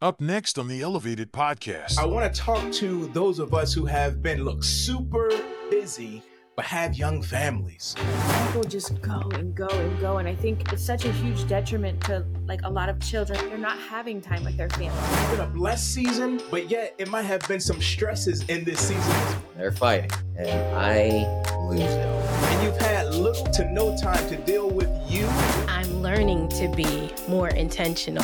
Up next on the Elevate It Podcast. I want to talk to those of us who have been, look, super busy but have young families. People just go and go and go. And I think it's such a huge detriment to like a lot of children. They're not having time with their family. It's been a blessed season, but yet it might have been some stresses in this season. They're fighting, and I lose them. And you've had little to no time to deal with you. I'm learning to be more intentional.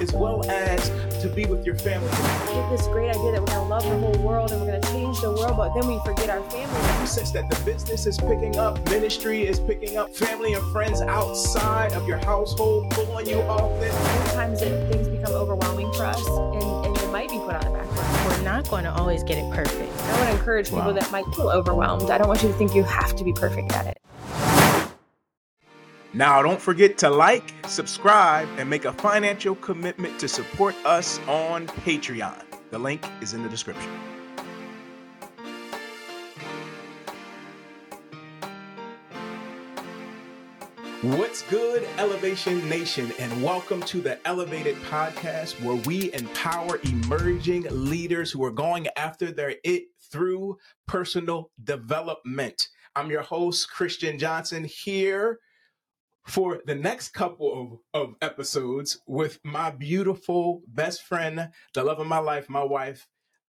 As well as to be with your family. We have this great idea that we're going to love the whole world and we're going to change the world, but then we forget our family. You sense that the business is picking up, ministry is picking up, family and friends outside of your household pulling you off this. Sometimes it, things become overwhelming for us and, and it might be put on the back burner. We're not going to always get it perfect. I want to encourage people that might feel overwhelmed. I don't want you to think you have to be perfect at it. Now, don't forget to like, subscribe, and make a financial commitment to support us on Patreon. The link is in the description. What's good, Elevation Nation, and welcome to the Elevate It Podcast, where we empower emerging leaders who are going after their it through personal development. I'm your host, Christian Johnson, here for the next couple of, of episodes with my beautiful best friend, the love of my life, my wife,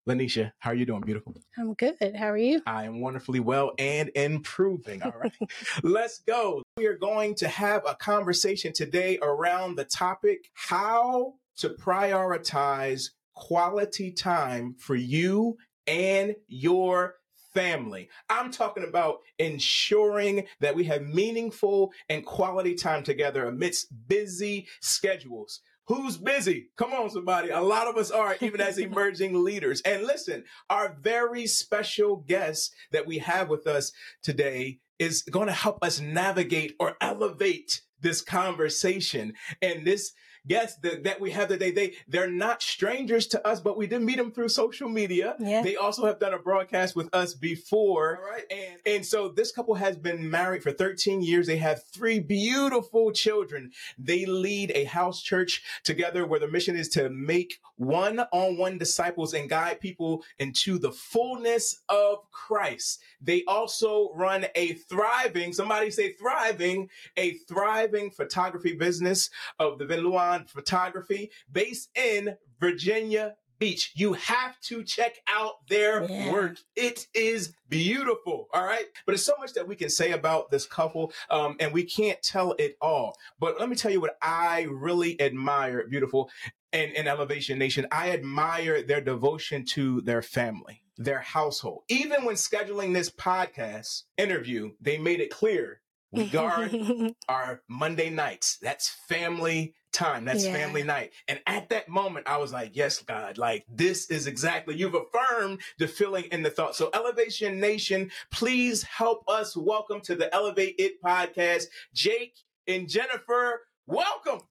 Lanisha. How are you doing, beautiful? I'm good. How are you? I am wonderfully well and improving. All right. Let's go. We are going to have a conversation today around the topic how to prioritize quality time for you and your family. I'm talking about ensuring that we have meaningful and quality time together amidst busy schedules. Who's busy? Come on, somebody. A lot of us are, even as emerging leaders. And listen, our very special guest that we have with us today is going to help us navigate or elevate this conversation. And this guest that, that we have today, they, they're not strangers to us, but we did meet them through social media. Yeah. They also have done a broadcast with us before. All right. And, and so this couple has been married for 13 years. They have three beautiful children. They lead a house church together where the mission is to make one on one disciples and guide people into the fullness of Christ. They also run a thriving, somebody say thriving, a thriving photography business of the Vin Photography based in Virginia Beach. You have to check out their Yeah. work. It is beautiful. All right. But there's so much that we can say about this couple, um, and we can't tell it all. But let me tell you what I really admire, beautiful, and in Elevation Nation. I admire their devotion to their family, their household. Even when scheduling this podcast interview, they made it clear we guard our Monday nights. That's family time. That's Yeah. family night. And at that moment, I was like, yes, God, like this is exactly, you've affirmed the feeling and the thought. So, Elevation Nation, please help us welcome to the Elevate It podcast, Jake and Jennifer. Welcome.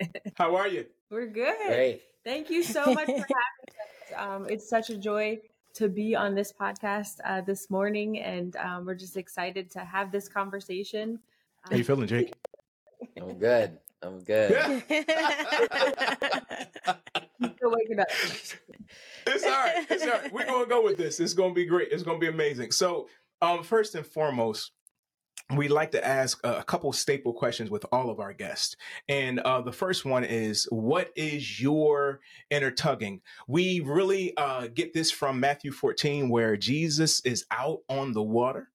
How are you? We're good. Great. Thank you so much for having us. Um, it's such a joy to be on this podcast uh, this morning, and um, we're just excited to have this conversation. How you feeling, Jake? I'm good. I'm good. Still waking up. It's all right. It's all right. We're gonna go with this. It's gonna be great. It's gonna be amazing. So, um, first and foremost, we like to ask a, a couple staple questions with all of our guests, and uh, the first one is, "What is your inner tugging?" We really uh, get this from Matthew 14, where Jesus is out on the water,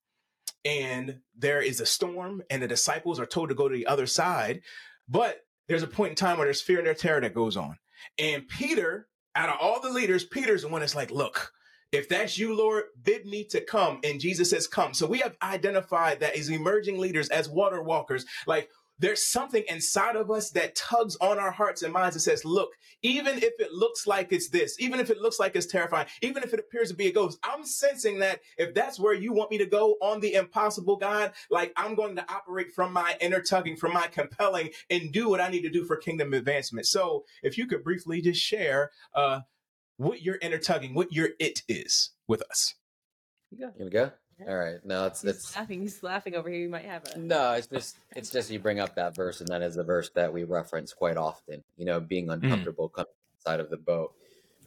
and there is a storm, and the disciples are told to go to the other side, but there's a point in time where there's fear and there's terror that goes on, and Peter out of all the leaders, Peter's the one that's like, look, if that's you, Lord, bid me to come. And Jesus says, come. So we have identified that as emerging leaders, as water walkers, like there's something inside of us that tugs on our hearts and minds and says, look, even if it looks like it's this, even if it looks like it's terrifying, even if it appears to be a ghost, I'm sensing that if that's where you want me to go on the impossible, God, like I'm going to operate from my inner tugging, from my compelling, and do what I need to do for kingdom advancement. So if you could briefly just share uh, what your inner tugging, what your it is with us. You go. You gonna go? All right. No, it's He's it's laughing. He's laughing over here. You might have a. no, it's just it's just you bring up that verse, and that is a verse that we reference quite often. You know, being uncomfortable coming outside of the boat.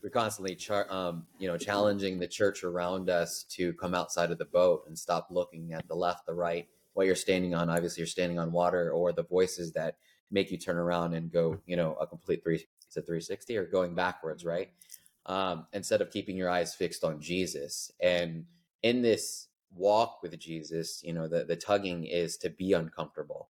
We're constantly, char- um, you know, challenging the church around us to come outside of the boat and stop looking at the left, the right, what you're standing on. Obviously, you're standing on water, or the voices that make you turn around and go, you know, a complete three to 360 or going backwards, right? Um, instead of keeping your eyes fixed on Jesus. And in this walk with Jesus, you know, the, the tugging is to be uncomfortable.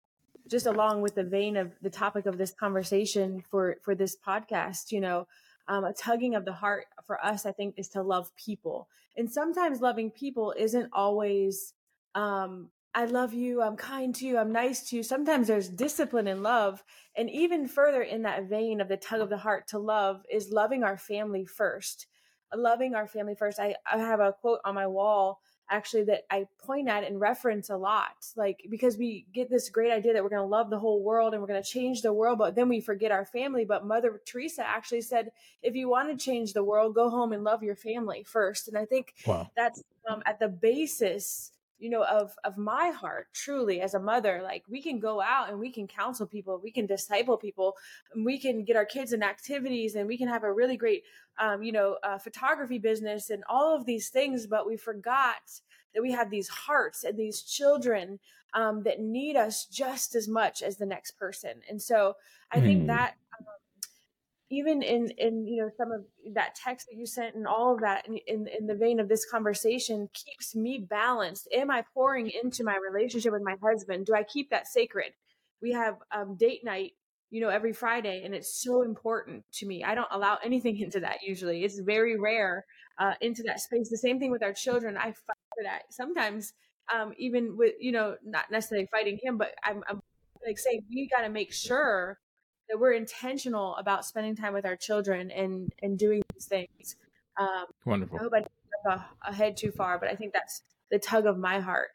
Just along with the vein of the topic of this conversation for for this podcast, you know, um, a tugging of the heart for us, I think, is to love people. And sometimes loving people isn't always um, I love you, I'm kind to you, I'm nice to you. Sometimes there's discipline in love. And even further in that vein of the tug of the heart to love is loving our family first. Loving our family first. I, I have a quote on my wall actually that I point at and reference a lot. Like, because we get this great idea that we're going to love the whole world and we're going to change the world, but then we forget our family. But Mother Teresa actually said, if you want to change the world, go home and love your family first. And I think Wow. that's um, at the basis you know of of my heart truly as a mother like we can go out and we can counsel people we can disciple people and we can get our kids in activities and we can have a really great um, you know uh, photography business and all of these things but we forgot that we have these hearts and these children um, that need us just as much as the next person and so i think Hmm. that even in in you know some of that text that you sent and all of that in, in in the vein of this conversation keeps me balanced. Am i pouring into my relationship with my husband? Do i keep that sacred? We have um, date night you know every friday and it's so important to me. I don't allow anything into that usually. It's very rare uh, into that space. The same thing with our children. I fight for that. Sometimes um, even with you know not necessarily fighting him but i'm, I'm like saying we got to make sure that we're intentional about spending time with our children and and doing these things. Um, Wonderful. I hope I didn't ahead too far, but I think that's the tug of my heart.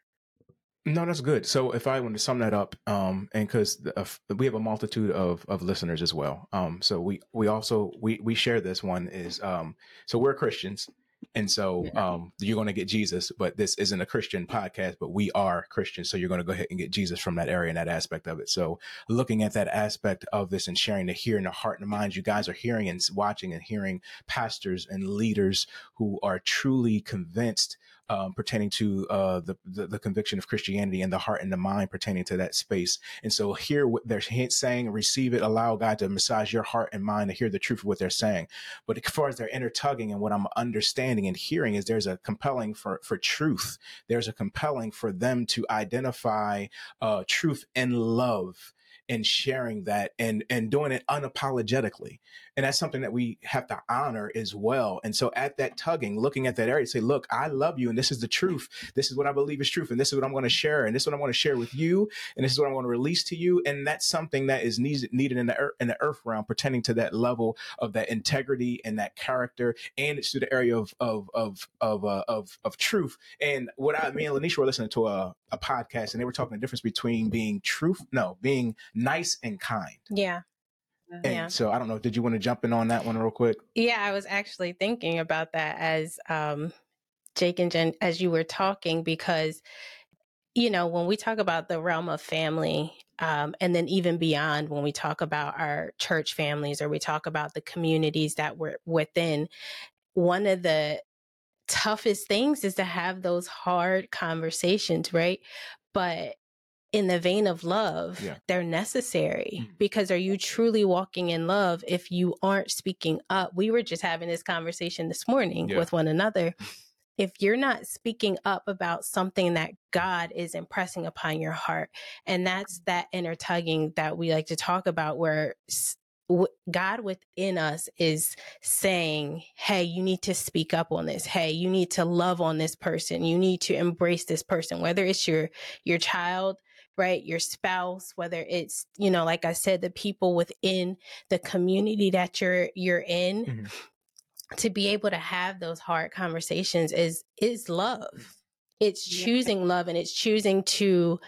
No, that's good. So if I want to sum that up, um, and because uh, we have a multitude of of listeners as well, um, so we we also we we share this one is um, so we're Christians, and so um, you're going to get Jesus, but this isn't a Christian podcast, but we are Christians, so you're going to go ahead and get Jesus from that area and that aspect of it. So looking at that aspect of this and sharing the hear and the heart and the minds, you guys are hearing and watching and hearing pastors and leaders who are truly convinced um, pertaining to uh, the, the the conviction of Christianity and the heart and the mind pertaining to that space. And so here what they're saying, receive it, allow God to massage your heart and mind to hear the truth of what they're saying. But as far as their inner tugging and what I'm understanding and hearing is there's a compelling for for truth. There's a compelling for them to identify uh, truth and love and sharing that and and doing it unapologetically. And that's something that we have to honor as well. And so at that tugging looking at that area say look i love you and this is the truth. This is what i believe is truth and this is what i'm going to share and this is what i'm going to share with you and this is what i'm going to release to you. And that's something that is needed needed in the earth, in the earth realm pertaining to that level of that integrity and that character and it's through the area of of of of uh, of, of truth. And what i me and lanisha were listening to a, a podcast and they were talking the difference between being truth no being nice and kind Yeah. and Yeah. so I don't know. Did you want to jump in on that one real quick? Yeah, I was actually thinking about that as um Jake and Jen as you were talking because you know, when we talk about the realm of family, um, and then even beyond when we talk about our church families or we talk about the communities that we're within, one of the toughest things is to have those hard conversations, right? But in the vein of love, Yeah. they're necessary Mm. because are you truly walking in love if you aren't speaking up? We were just having this conversation this morning Yeah. with one another. If you're not speaking up about something that God is impressing upon your heart, and that's that inner tugging that we like to talk about, where God within us is saying, Hey, you need to speak up on this. Hey, you need to love on this person. You need to embrace this person, whether it's your, your child, right? Your spouse, whether it's, you know, like I said, the people within the community that you're, you're in. Mhm. To be able to have those hard conversations is, is love. It's Yeah. choosing love and it's choosing to,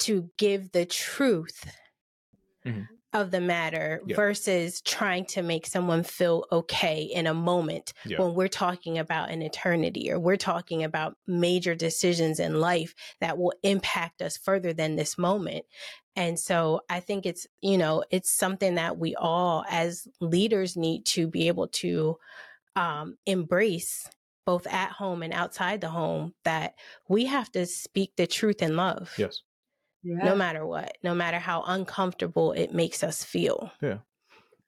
to give the truth Mhm. Of the matter Yeah. versus trying to make someone feel okay in a moment Yeah. when we're talking about an eternity or we're talking about major decisions in life that will impact us further than this moment. And so I think it's, you know, it's something that we all as leaders need to be able to um, embrace both at home and outside the home that we have to speak the truth in love Yes. Yeah. no matter what, no matter how uncomfortable it makes us feel. Yeah.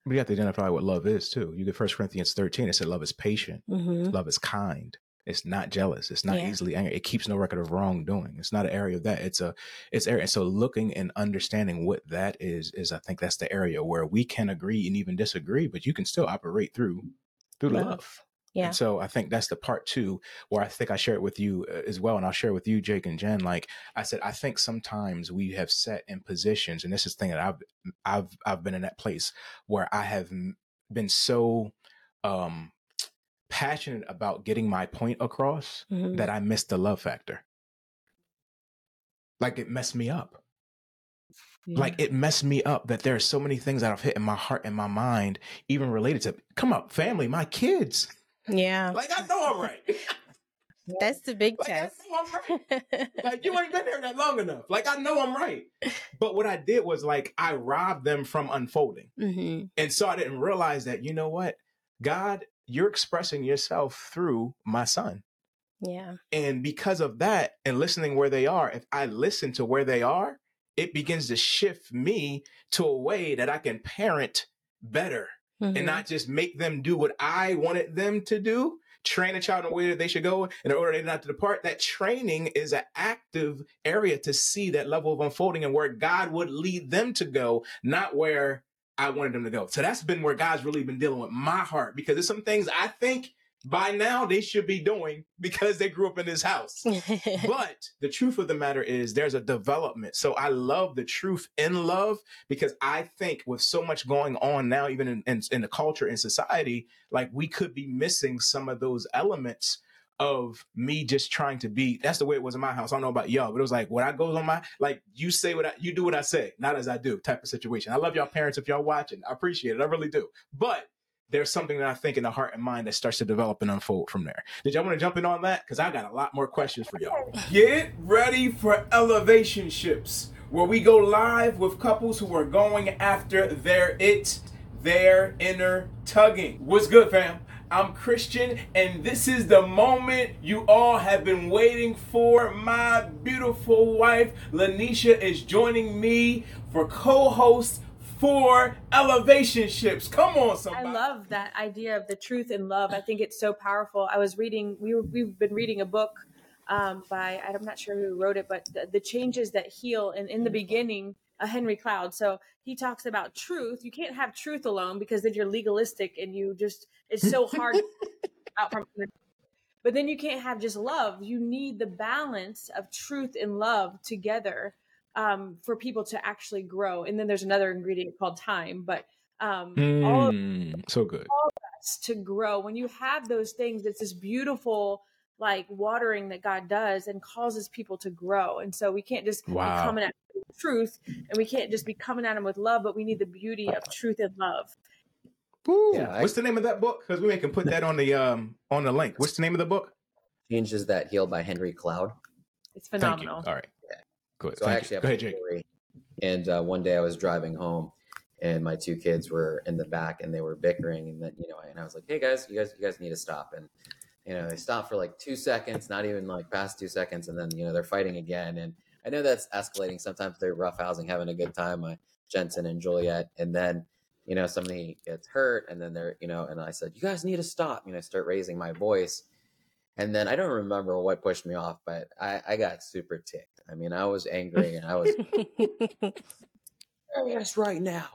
But you have to identify what love is too. You get First Corinthians 13, it said love is patient, hmm love is kind. It's not jealous. It's not Yeah. easily angry. It keeps no record of wrongdoing. It's not an area of that. It's a it's area. And so looking and understanding what that is is I think that's the area where we can agree and even disagree, but you can still operate through through love. Love. Yeah. And so I think that's the part two where I think I share it with you uh, as well. And I'll share with you, Jake and Jen. Like I said, I think sometimes we have set in positions, and this is the thing that I've I've I've been in that place where I have been so um passionate about getting my point across Mhm. that I missed the love factor. Like it messed me up. Yeah. Like it messed me up that there are so many things that I've hit in my heart and my mind, even related to come up, family, my kids. Yeah. Like I know I'm right. That's the big Like I test. know I'm right. like you ain't been there that long enough. Like I know I'm right. But what I did was like I robbed them from unfolding. hmm And so I didn't realize that, you know what? God, you're expressing yourself through my son. Yeah. And because of that and listening where they are, if I listen to where they are, it begins to shift me to a way that I can parent better Mhm. and not just make them do what I wanted them to do. Train a child in a way that they should go and in order they not to depart. That training is an active area to see that level of unfolding and where God would lead them to go, not where I wanted them to go. So that's been where God's really been dealing with my heart because there's some things I think by now they should be doing because they grew up in this house. but the truth of the matter is there's a development. So I love the truth in love because I think with so much going on now, even in, in, in the culture and society, like we could be missing some of those elements of me just trying to be that's the way it was in my house. I don't know about y'all, but it was like what I goes on my like you say what I you do what I say, not as I do type of situation. I love y'all parents if y'all watching. I appreciate it. I really do. But there's something that I think in the heart and mind that starts to develop and unfold from there. Did y'all want to jump in on that? Because I got a lot more questions for y'all. Get ready for elevation ships, where we go live with couples who are going after their it, their inner tugging. What's good, fam? I'm Christian, and this is the moment you all have been waiting for. My beautiful wife, Lanisha, is joining me for co host for Elevation Ships. Come on, somebody. I love that idea of the truth and love. I think it's so powerful. I was reading, we were, we've been reading a book um, by, I'm not sure who wrote it, but the, the changes that heal. And in the beginning, a Henry Cloud. So he talks about truth. You can't have truth alone because then you're legalistic and you just, it's so hard out from. But then you can't have just love. You need the balance of truth and love together um, for people to actually grow. And then there's another ingredient called time. But um, all of Mm, so good. us to grow. When you have those things, it's this beautiful like watering that God does and causes people to grow. And so we can't just Wow. be coming at truth and we can't just be coming at them with love, but we need the beauty of truth and love. Woo. Yeah, I- What's the name of that book? Because we can put that on the um on the link. What's the name of the book? Changes that heal by Henry Cloud. It's Thank phenomenal. you. All right. Good. So Thank I you. have Go a ahead, story. And uh, one day I was driving home, and my two kids were in the back, and they were bickering, and then you know, and I was like, "Hey guys, you guys, you guys need to stop." And you know, they stopped for like two seconds, not even like past two seconds, and then you know they're fighting again. And I know that's escalating. Sometimes they're roughhousing, having a good time. My Jensen and Juliet, and then you know somebody gets hurt, and then they're you know, and I said, "You guys need to stop." You know, I start raising my voice. And then I don't remember what pushed me off, but I, I got super ticked. I mean, I was angry and I was serious right now.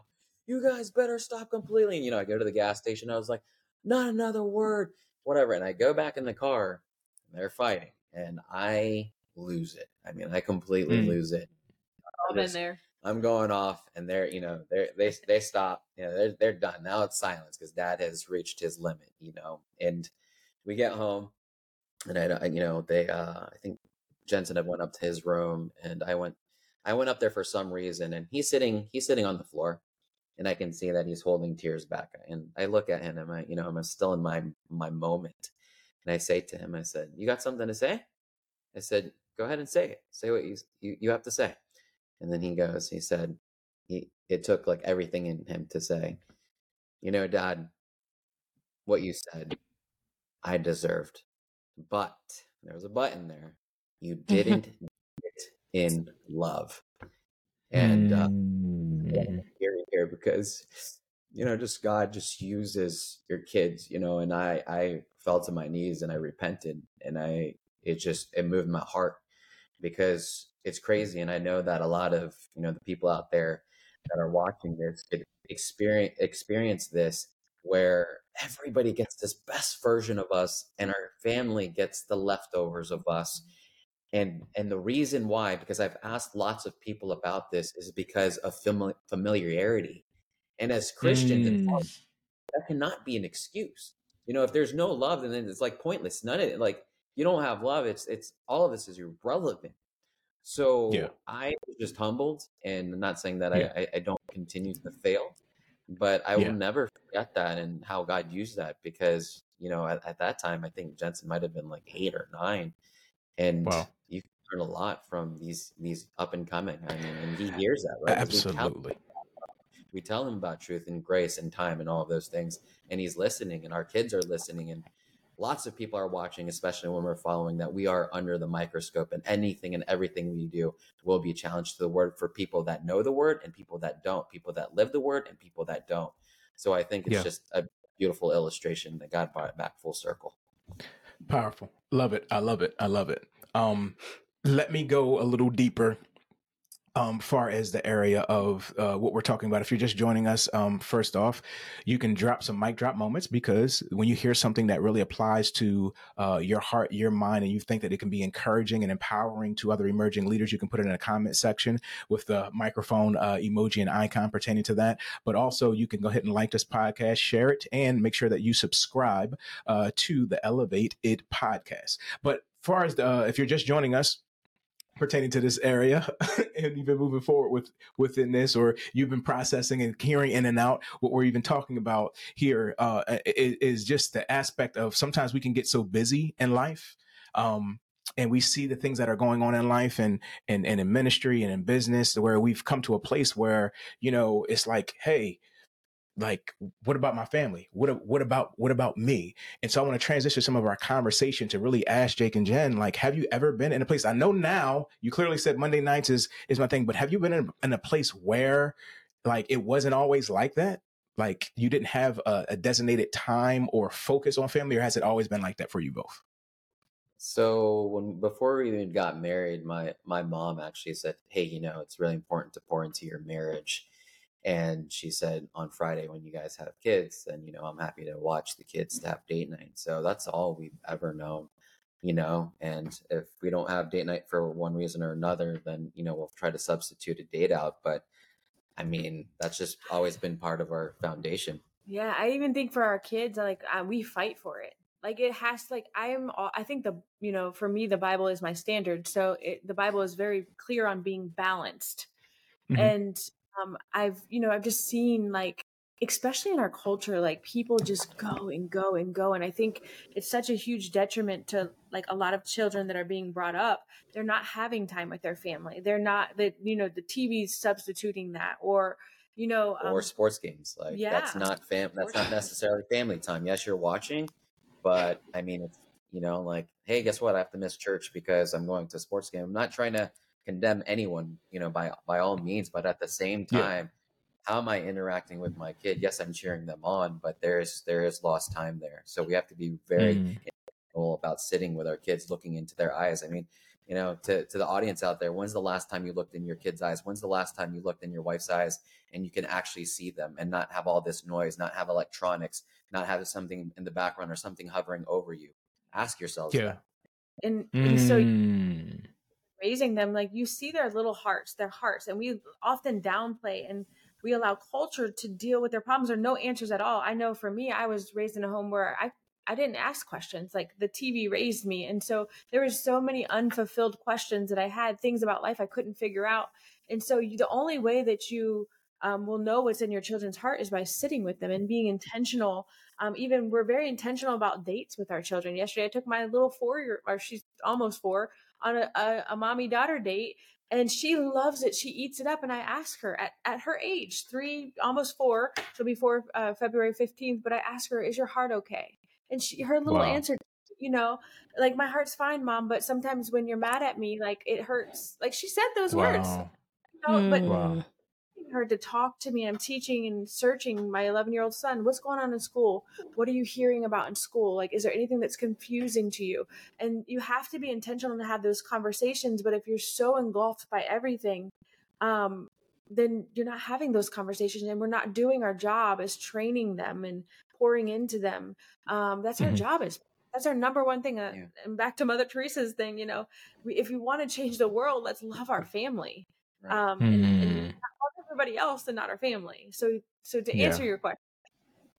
You guys better stop completely. And, you know, I go to the gas station. I was like, not another word, whatever. And I go back in the car and they're fighting and I lose it. I mean, I completely Mm. lose it. All been there. I'm going off and they're, you know, they're, they, they stop, you know, they're, they're done. Now it's silence because dad has reached his limit, you know, and we get home and I, I you know, they, uh, I think Jensen had went up to his room and I went, I went up there for some reason and he's sitting, he's sitting on the floor and I can see that he's holding tears back. And I look at him, and I, you know, I'm still in my my moment, and I say to him, I said, "You got something to say?" I said, "Go ahead and say it. Say what you you, you have to say." And then he goes, he said, he it took like everything in him to say, "You know, Dad, what you said, I deserved, but there was a button there. You didn't get in love." And uh, Mm. here here because you know just god just uses your kids you know and i i fell to my knees and i repented and i it just it moved my heart because it's crazy and i know that a lot of you know the people out there that are watching this experience experience this where everybody gets this best version of us and our family gets the leftovers of us and and the reason why because i've asked lots of people about this is because of fami- familiarity and as christians Mm. that cannot be an excuse you know if there's no love then it's like pointless none of it like you don't have love it's it's all of this is irrelevant so Yeah. i was just humbled and I'm not saying that Yeah. I, I i don't continue to fail but i Yeah. will never forget that and how god used that because you know at, at that time i think jensen might have been like eight or nine and Wow. you can learn a lot from these these up and coming. I mean, and he hears that, right. Absolutely. we tell him about truth and grace and time and all of those things, and he's listening, and our kids are listening, and lots of people are watching, especially when we're following that we are under the microscope, and anything and everything we do will be a challenge to the word for people that know the word and people that don't, people that live the word and people that don't. So I think it's Yeah. just a beautiful illustration that God brought it back full circle. Powerful. Love it. I love it. I love it. Um, let me go a little deeper. Um, far as the area of uh, what we're talking about, if you're just joining us, um, first off, you can drop some mic drop moments because when you hear something that really applies to uh, your heart, your mind, and you think that it can be encouraging and empowering to other emerging leaders, you can put it in a comment section with the microphone uh, emoji and icon pertaining to that. But also, you can go ahead and like this podcast, share it, and make sure that you subscribe uh, to the Elevate It podcast. But far as the, uh, if you're just joining us pertaining to this area and you've been moving forward with within this or you've been processing and hearing in and out. What we're even talking about here uh, is, is just the aspect of sometimes we can get so busy in life um, and we see the things that are going on in life and, and and in ministry and in business where we've come to a place where you know it's like hey like what about my family? What what about what about me? And so i want to transition some of our conversation to really ask jake and jen like have you ever been in a place i know now you clearly said monday nights is is my thing but have you been in, in a place where like it wasn't always like that? Like you didn't have a, a designated time or focus on family or has it always been like that for you both? So when before we even got married, my my mom actually said, "Hey, you know, it's really important to pour into your marriage." And she said on Friday when you guys have kids, then you know I'm happy to watch the kids to have date night. So that's all we've ever known, you know. And if we don't have date night for one reason or another, then you know we'll try to substitute a date out. But I mean, that's just always been part of our foundation. Yeah, I even think for our kids, like uh, we fight for it. Like it has, like I am. all- I think the you know for me the Bible is my standard. So it, the Bible is very clear on being balanced, Mhm. and um, I've you know I've just seen like especially in our culture like people just go and go and go and i think it's such a huge detriment to like a lot of children that are being brought up they're not having time with their family they're not that you know the tv's substituting that or you know um, or sports games. Like that's not fam. That's not necessarily family time. Yes, you're watching, but I mean, it's you know, like, hey, guess what? I have to miss church because I'm going to a sports game. I'm not trying to condemn anyone, you know, by by all means, but at the same Yeah. time, how am I interacting with my kid? Yes, I'm cheering them on, but there's there is lost time there. So we have to be very Mm. about sitting with our kids, looking into their eyes. I mean, you know, to, to the audience out there, when's the last time you looked in your kid's eyes? When's the last time you looked in your wife's eyes and you can actually see them and not have all this noise, not have electronics, not have something in the background or something hovering over you? Ask yourselves Yeah. that. and, and so Mm. Raising them like you see their little hearts their hearts and we often downplay and we allow culture to deal with their problems or no answers at all i know for me i was raised in a home where i i didn't ask questions like the tv raised me and so there was so many unfulfilled questions that i had things about life i couldn't figure out and so you, the only way that you um, will know what's in your children's heart is by sitting with them and being intentional. Um, even we're very intentional about dates with our children. Yesterday, I took my little four year, or she's almost four, on a, a, a mommy daughter date, and she loves it. She eats it up. And I ask her at, at her age, three, almost four, she'll be four uh, February 15th, but I ask her, is your heart okay? And she, her little Wow. answer, you know, like my heart's fine, mom, but sometimes when you're mad at me, like it hurts. Like she said those words, Wow. you know, but Mm. Wow. Her to talk to me. I'm teaching and searching my 11 year old son. What's going on in school? What are you hearing about in school? Like, is there anything that's confusing to you? And you have to be intentional to have those conversations. But if you're so engulfed by everything, um, then you're not having those conversations and we're not doing our job as training them and pouring into them. Um, that's our Mhm. job is that's our number one thing. Uh, Yeah. And back to Mother Teresa's thing, you know, we, if you want to change the world, let's love our family. Right. Um, and, and Mm. love everybody else and not our family. So, so to Yeah. answer your question,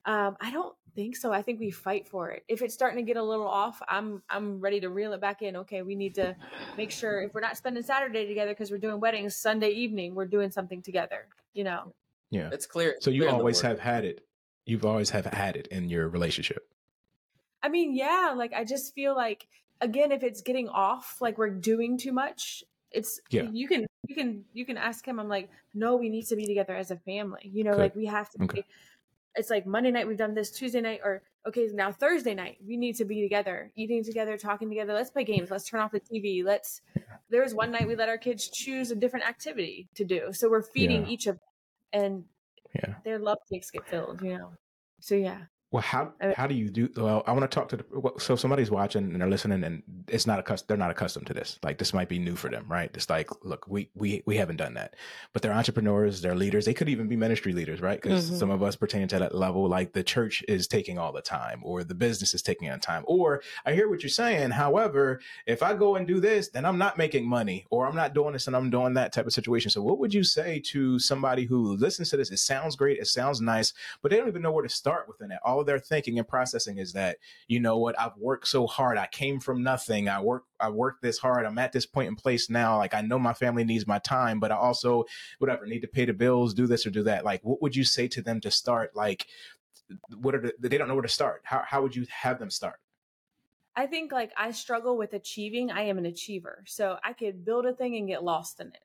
um, I don't think so. I think we fight for it. If it's starting to get a little off, I'm I'm ready to reel it back in. Okay, we need to make sure if we're not spending Saturday together because we're doing weddings Sunday evening, we're doing something together. You know, Yeah. It's clear. So you clear in the always have had it. You've always have had it in your relationship. I mean, yeah, like I just feel like again, if it's getting off, like we're doing too much, it's Yeah. you can you can you can ask him. I'm like, no, we need to be together as a family. You know, Good. like we have to. Okay. Be, it's like Monday night we've done this, Tuesday night, or okay, now Thursday night we need to be together, eating together, talking together. Let's play games. Let's turn off the TV. Let's. There was one night we let our kids choose a different activity to do, so we're feeding Yeah. each of them, and Yeah. their love takes get filled. You know, so yeah. Well, how how do you do? Well, I want to talk to the. So somebody's watching and they're listening, and it's not a they're not accustomed to this. Like this might be new for them, right? It's like, look, we we we haven't done that, but they're entrepreneurs, they're leaders. They could even be ministry leaders, right? Because Mhm. some of us pertain to that level. Like the church is taking all the time, or the business is taking on time. Or I hear what you're saying. However, if I go and do this, then I'm not making money, or I'm not doing this and I'm doing that type of situation. So, what would you say to somebody who listens to this? It sounds great, it sounds nice, but they don't even know where to start within it. All they're thinking and processing is that, you know what, I've worked so hard. I came from nothing. I work I worked this hard. I'm at this point in place now. Like I know my family needs my time, but I also whatever need to pay the bills, do this or do that. Like what would you say to them to start? Like what are the, they don't know where to start. How how would you have them start? I think like I struggle with achieving. I am an achiever. So I could build a thing and get lost in it.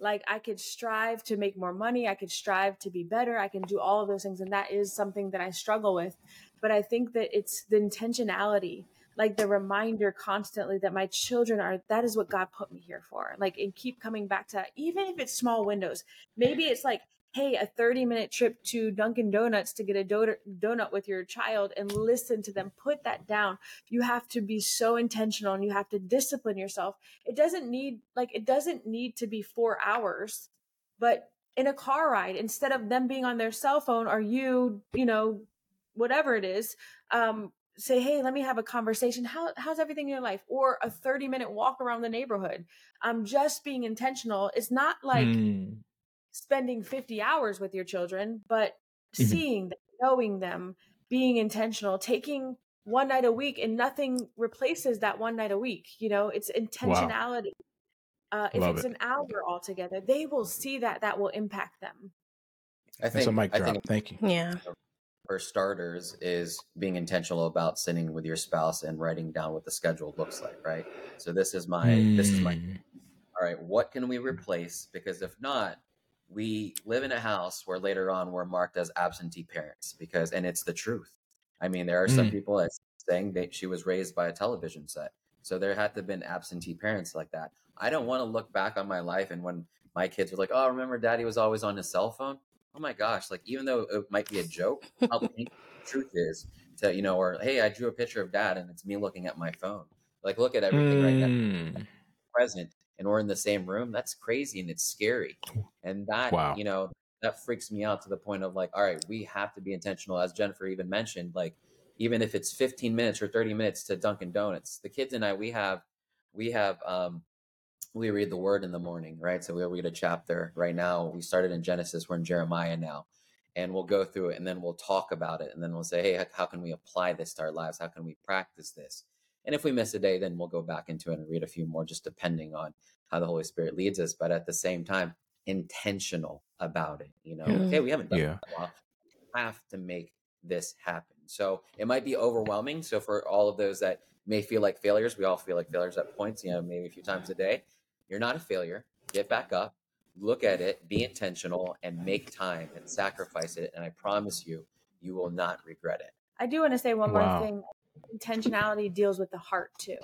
Like I could strive to make more money. I could strive to be better. I can do all of those things. And that is something that I struggle with. But I think that it's the intentionality, like the reminder constantly that my children are, that is what God put me here for. Like, and keep coming back to that, even if it's small windows. Maybe it's like, hey, a 30 minute trip to Dunkin' Donuts to get a do- donut with your child and listen to them. Put that down. You have to be so intentional and you have to discipline yourself. It doesn't need like it doesn't need to be four hours but in a car ride instead of them being on their cell phone or you you know whatever it is um say hey let me have a conversation. How how's everything in your life? Or a 30 minute walk around the neighborhood. Um just being intentional. It's not like Mm, spending 50 hours with your children, but Mhm. seeing them, knowing them, being intentional, taking one night a week and nothing replaces that one night a week. You know, it's intentionality. Uh, if Love it's it. an hour altogether, they will see that that will impact them. I that's think, a mic I drop. think Thank you. Yeah. for starters is being intentional about sitting with your spouse and writing down what the schedule looks like, right? So this is my this is my Mm, all right, what can we replace? Because if not, we live in a house where later on we're marked as absentee parents because and it's the truth. I mean, there are some Mm. people that saying that she was raised by a television set. So there had to have been absentee parents like that. I don't want to look back on my life and when my kids were like, "Oh, remember daddy was always on his cell phone?" Oh my gosh, like even though it might be a joke, how the truth is to, you know, or hey, I drew a picture of dad and it's me looking at my phone. Like look at everything right now mm, present and we're in the same room that's crazy and it's scary and that Wow. you know that freaks me out to the point of like all right we have to be intentional as jennifer even mentioned like even if it's 15 minutes or 30 minutes to dunkin' donuts the kids and i we have we have um we read the word in the morning right so we'll read a chapter right now we started in genesis we're in jeremiah now and we'll go through it and then we'll talk about it and then we'll say hey how- how can we apply this to our lives how can we practice this and if we miss a day, then we'll go back into it and read a few more, just depending on how the Holy Spirit leads us. But at the same time, intentional about it. You know, Mm. okay, we haven't done Yeah. that in a while. Have to make this happen. So it might be overwhelming. So for all of those that may feel like failures, we all feel like failures at points, you know, maybe a few times a day. You're not a failure. Get back up, look at it, be intentional, and make time and sacrifice it. And I promise you, you will not regret it. I do want to say one Wow. more thing. Intentionality deals with the heart too.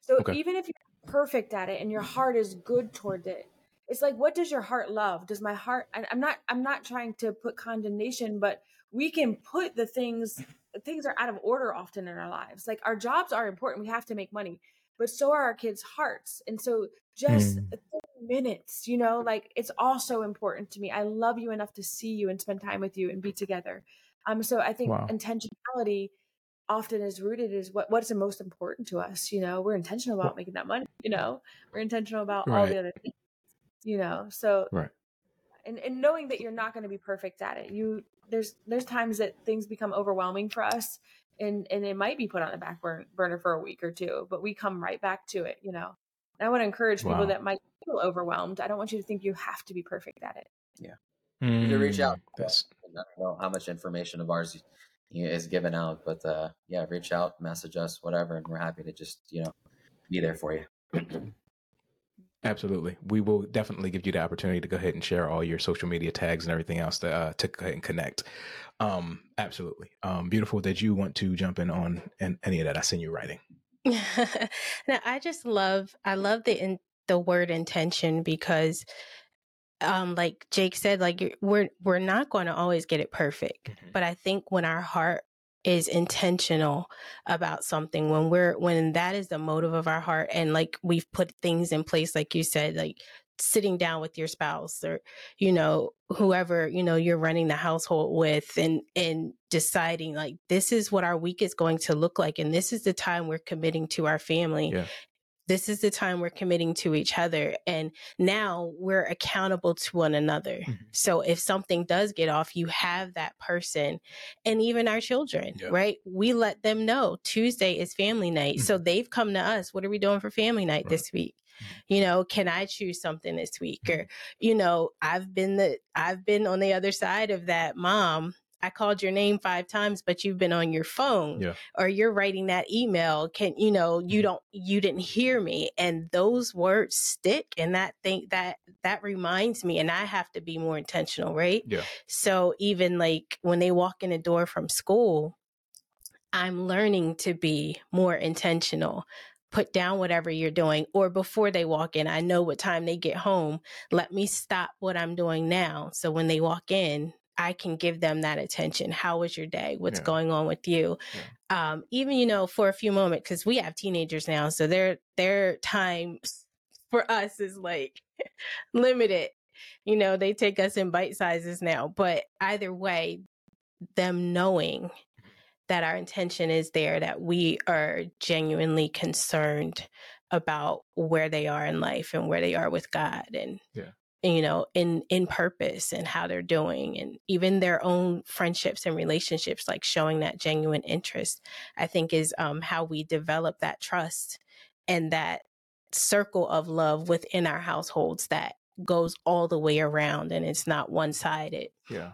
So Okay. even if you're perfect at it and your heart is good towards it, it's like what does your heart love? Does my heart I'm not I'm not trying to put condemnation, but we can put the things things are out of order often in our lives. Like our jobs are important. We have to make money, but so are our kids' hearts. And so just Mm. minutes, you know, like it's also important to me. I love you enough to see you and spend time with you and be together. Um, so I think Wow. intentionality often is rooted is what what's the most important to us. You know, we're intentional about making that money. You know, we're intentional about all the other things. You know, so Right. and and knowing that you're not going to be perfect at it. You there's there's times that things become overwhelming for us, and and it might be put on the back burner for a week or two, but we come right back to it. You know, and I want to encourage people Wow. that might feel overwhelmed. I don't want you to think you have to be perfect at it. Yeah. You can reach out. Mm, I don't know how much information of ours is given out, but uh, yeah, reach out, message us, whatever, and we're happy to just you know be there for you. Absolutely. We will definitely give you the opportunity to go ahead and share all your social media tags and everything else to, uh, to go ahead and connect. Um, absolutely. Um, beautiful that you want to jump in on and any of that. I seen you writing. now I just love I love the in, the word intention because um like Jake said like we're we're not going to always get it perfect Mhm. but I think when our heart is intentional about something when we're when that is the motive of our heart and like we've put things in place like you said like sitting down with your spouse or you know whoever you know you're running the household with and and deciding like this is what our week is going to look like and this is the time we're committing to our family Yeah. This is the time we're committing to each other and now we're accountable to one another. Mhm. so if something does get off you have that person and even our children Yeah. right? We let them know tuesday is family night so mm-hmm. they've come to us what are we doing for family night Right. this week? Mm-hmm. You know can i choose something this week? Mm-hmm. Or you know i've been the i've been on the other side of that mom i called your name five times but you've been on your phone Yeah. or you're writing that email can you know you Mhm. don't you didn't hear me and those words stick and that thing that that reminds me and i have to be more intentional right Yeah. so even like when they walk in the door from school i'm learning to be more intentional put down whatever you're doing or before they walk in i know what time they get home let me stop what i'm doing now so when they walk in i can give them that attention. How was your day? What's Yeah. going on with you? Um even you know for a few moments because we have teenagers now so their their time for us is like limited. You know they take us in bite sizes now but either way them knowing that our intention is there that we are genuinely concerned about where they are in life and where they are with god and Yeah. You know in in purpose and how they're doing and even their own friendships and relationships like showing that genuine interest i think is um how we develop that trust and that circle of love within our households that goes all the way around and it's not one-sided Yeah.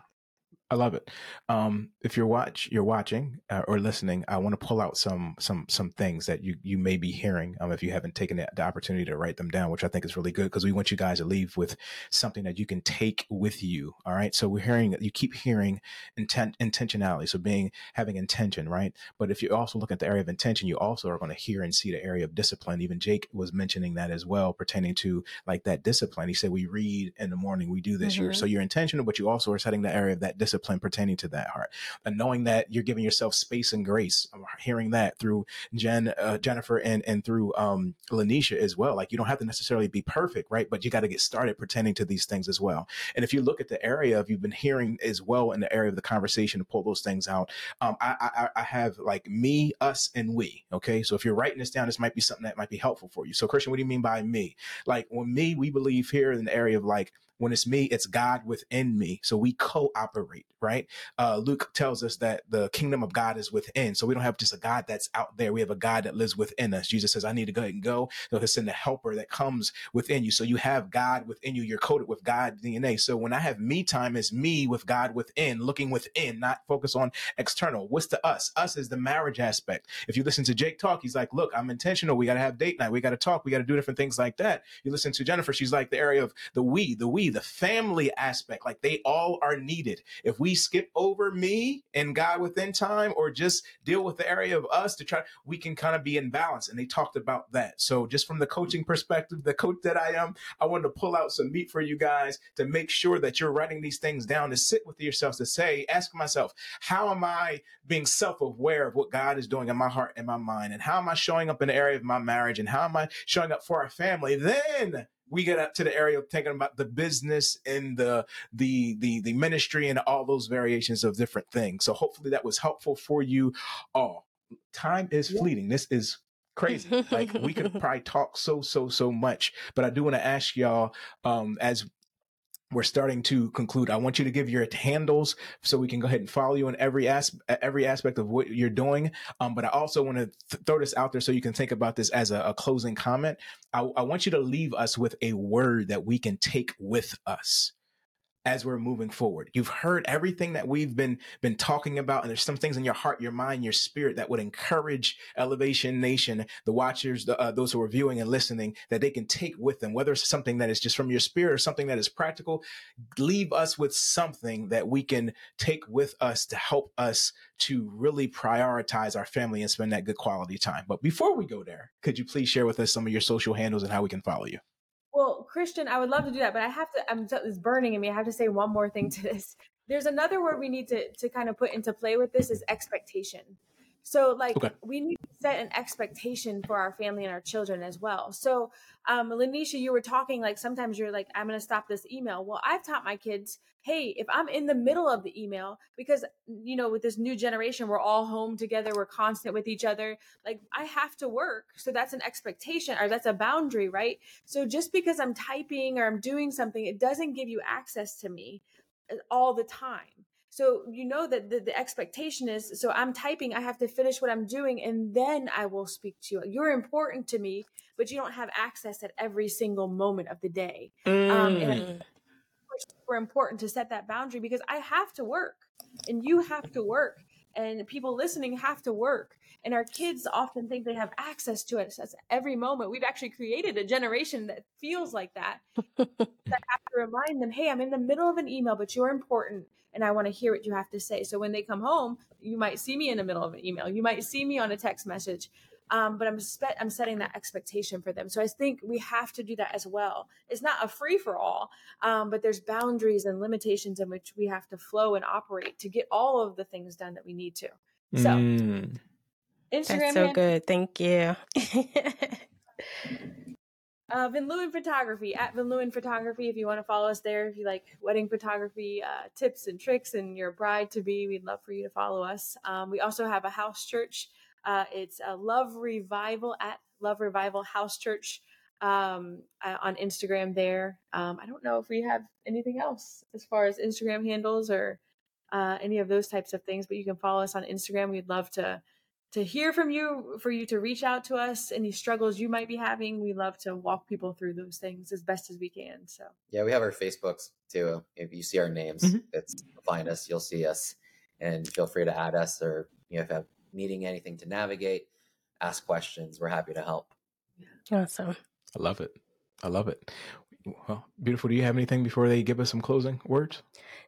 I love it. Um, if you're watch, you're watching uh, or listening, I want to pull out some some some things that you you may be hearing. Um, if you haven't taken the, the opportunity to write them down, which I think is really good because we want you guys to leave with something that you can take with you. All right. So we're hearing you keep hearing intent intentionality. So being having intention, right? But if you also look at the area of intention, you also are going to hear and see the area of discipline. Even Jake was mentioning that as well, pertaining to like that discipline. He said we read in the morning, we do this. You're Mhm. so you're intentional, but you also are setting the area of that discipline pertaining to that heart, and knowing that you're giving yourself space and grace. I'm hearing that through Jen, uh, Jennifer, and and through um, Lanisha as well. Like you don't have to necessarily be perfect, right? But you got to get started pertaining to these things as well. And if you look at the area of you've been hearing as well in the area of the conversation to pull those things out, um, I, I I have like me, us, and we. Okay, so if you're writing this down, this might be something that might be helpful for you. So Christian, what do you mean by me? Like when me, we believe here in the area of like When it's me, it's God within me. So we cooperate, right? Uh, Luke tells us that the kingdom of God is within. So we don't have just a God that's out there. We have a God that lives within us. Jesus says, I need to go ahead and go. So he'll send a helper that comes within you. So you have God within you. You're coded with God DNA. So when I have me time, is me with God within, looking within, not focus on external. What's to us? Us is the marriage aspect. If you listen to Jake talk, he's like, look, I'm intentional. We got to have date night. We got to talk. We got to do different things like that. You listen to Jennifer, she's like the area of the we, the we, the family aspect. Like they all are needed. If we skip over me and God within time or just deal with the area of us to try, we can kind of be in balance. And they talked about that. So just from the coaching perspective, the coach that I am, I wanted to pull out some meat for you guys to make sure that you're writing these things down to sit with yourselves to say, ask myself, how am I being self aware of what God is doing in my heart and my mind? And how am I showing up in the area of my marriage? And how am I showing up for our family? Then we get up to the area of thinking about the business and the the the the ministry and all those variations of different things. So hopefully that was helpful for you all. Time is fleeting. This is crazy. like we could probably talk so so so much, but I do want to ask y'all um as we're starting to conclude. I want you to give your handles so we can go ahead and follow you in every as- every aspect of what you're doing. Um, but I also want to th- throw this out there so you can think about this as a, a closing comment. I, I want you to leave us with a word that we can take with us as we're moving forward. You've heard everything that we've been been talking about, and there's some things in your heart, your mind, your spirit that would encourage Elevation Nation, the watchers, the, uh, those who are viewing and listening, that they can take with them. Whether it's something that is just from your spirit or something that is practical, leave us with something that we can take with us to help us to really prioritize our family and spend that good quality time. But before we go there, could you please share with us some of your social handles and how we can follow you? Christian, I would love to do that, but I have to. I'm it's burning in me. I have to say one more thing to this. There's another word we need to to kind of put into play with this is expectation. So like okay. we need to set an expectation for our family and our children as well. So um Lanisha, you were talking like sometimes you're like, I'm gonna stop this email. Well, I've taught my kids, hey, if I'm in the middle of the email, because you know, with this new generation, we're all home together, we're constant with each other. Like I have to work. So that's an expectation or that's a boundary, right? So just because I'm typing or I'm doing something, it doesn't give you access to me uh, all the time. So you know that the, the, expectation is so I'm typing, I have to finish what I'm doing, and then I will speak to you. You're important to me, but you don't have access at every single moment of the day. Mm. Um, and mm. it's super important to set that boundary because I have to work and you have to work and people listening have to work. And our kids often think they have access to it. At every moment. We've actually created a generation that feels like that that have to remind them hey i'm in the middle of an email but you're important and i want to hear what you have to say. So when they come home you might see me in the middle of an email. You might see me on a text message um, but I'm spe- I'm setting that expectation for them. So I think we have to do that as well. It's not a free for all, um, but there's boundaries and limitations in which we have to flow and operate to get all of the things done that we need to. So mm. Instagram, That's so good. Thank you. uh, Vinluan Photography at Vinluan Photography. If you want to follow us there, if you like wedding photography uh, tips and tricks, and you're a bride to be, we'd love for you to follow us. Um, we also have a house church uh, it's a Love Revival at Love Revival House Church um, uh, on Instagram there. Um, I don't know if we have anything else as far as Instagram handles or uh, any of those types of things, but you can follow us on Instagram. We'd love to to hear from you, for you to reach out to us, any struggles you might be having. We love to walk people through those things as best as we can. So yeah, we have our Facebooks too. If you see our names, mm-hmm. it's find us, you'll see us, and feel free to add us or you know if you have needing anything to navigate, ask questions. We're happy to help. Awesome. I love it. I love it. Well, beautiful. Do you have anything before they give us some closing words?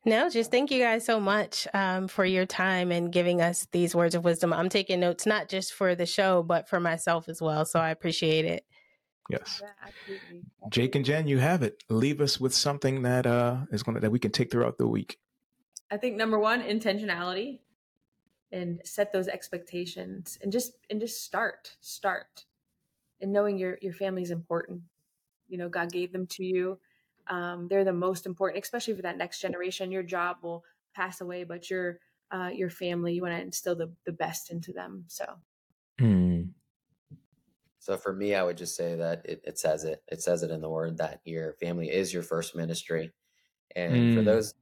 No, just thank you guys so much um, for your time and giving us these words of wisdom. I'm taking notes not just for the show, but for myself as well. So I appreciate it. Yes. Yeah, Jake and Jen, you have it. Leave us with something that uh, is going to that we can take throughout the week. I think number one, intentionality and set those expectations and just and just start start. And knowing your your family is important. You know god gave them to you. Um, they're the most important especially for that next generation. Your job will pass away but your uh, your family you want to instill the, the best into them so. Mm. so for me i would just say that it, it says it. It says it in the word that your family is your first ministry. And for Mm. those,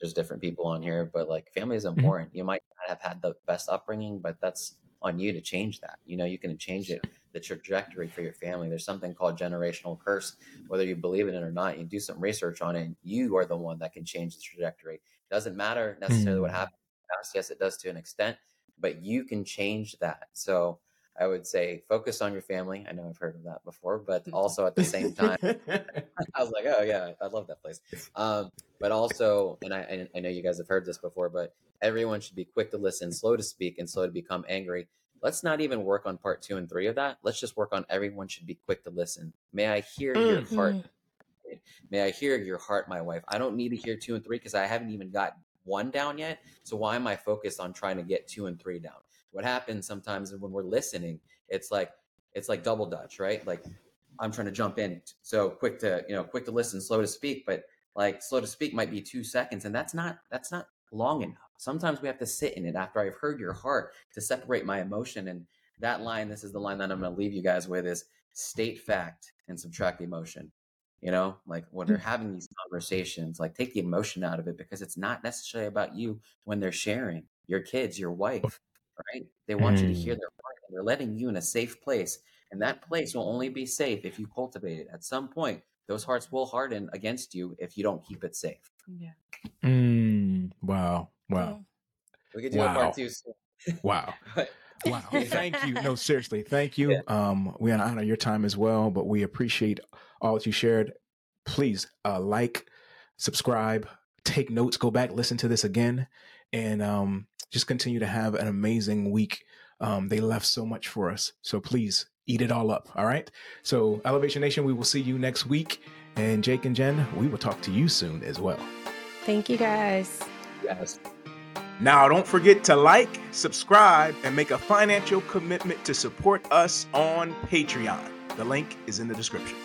there's different people on here, but like family is Mm-hmm. important. You might not have had the best upbringing, but that's on you to change that. You know, you can change it, the trajectory for your family. There's something called generational curse. Whether you believe in it or not, you do some research on it, and you are the one that can change the trajectory. It Doesn't matter necessarily what Mm. happened in the. Yes, it does to an extent, but you can change that. So I would say focus on your family. I know I've heard of that before, but also at the same time, I was like, oh yeah, I love that place. Um, but also, and I, I- I know you guys have heard this before, but everyone should be quick to listen, slow to speak, and slow to become angry. Let's not even work on part two and three of that. Let's just work on everyone should be quick to listen. May I hear your Mm. heart? May I hear your heart, my wife? I don't need to hear two and three because I haven't even got one down yet. So why am I focused on trying to get two and three down? What happens sometimes when we're listening, it's like it's like double dutch, right? Like I'm trying to jump in. So quick to, you know, quick to listen, slow to speak, but like slow to speak might be two seconds. And that's not that's not long enough. Sometimes we have to sit in it after I've heard your heart to separate my emotion. And that line, this is the line that I'm gonna leave you guys with is state fact and subtract emotion. You know, like when they're mm. having these conversations, like take the emotion out of it because it's not necessarily about you when they're sharing your kids, your wife, right? They want you to hear Mm. their heart and they're letting you in a safe place. And that place will only be safe if you cultivate it. At some point, those hearts will harden against you if you don't keep it safe. Yeah. Mm, wow. Wow. We could do a Wow. part two soon. Wow. But Wow. Thank you. No, seriously. Thank you. Yeah. Um, we honor your time as well, but we appreciate all that you shared. Please uh, like, subscribe, take notes, go back, listen to this again, and um, just continue to have an amazing week. Um, they left so much for us. So please eat it all up. All right. So, Elevation Nation, we will see you next week. And Jake and Jen, we will talk to you soon as well. Thank you guys. yes. Now, don't forget to like, subscribe, and make a financial commitment to support us on Patreon. The link is in the description.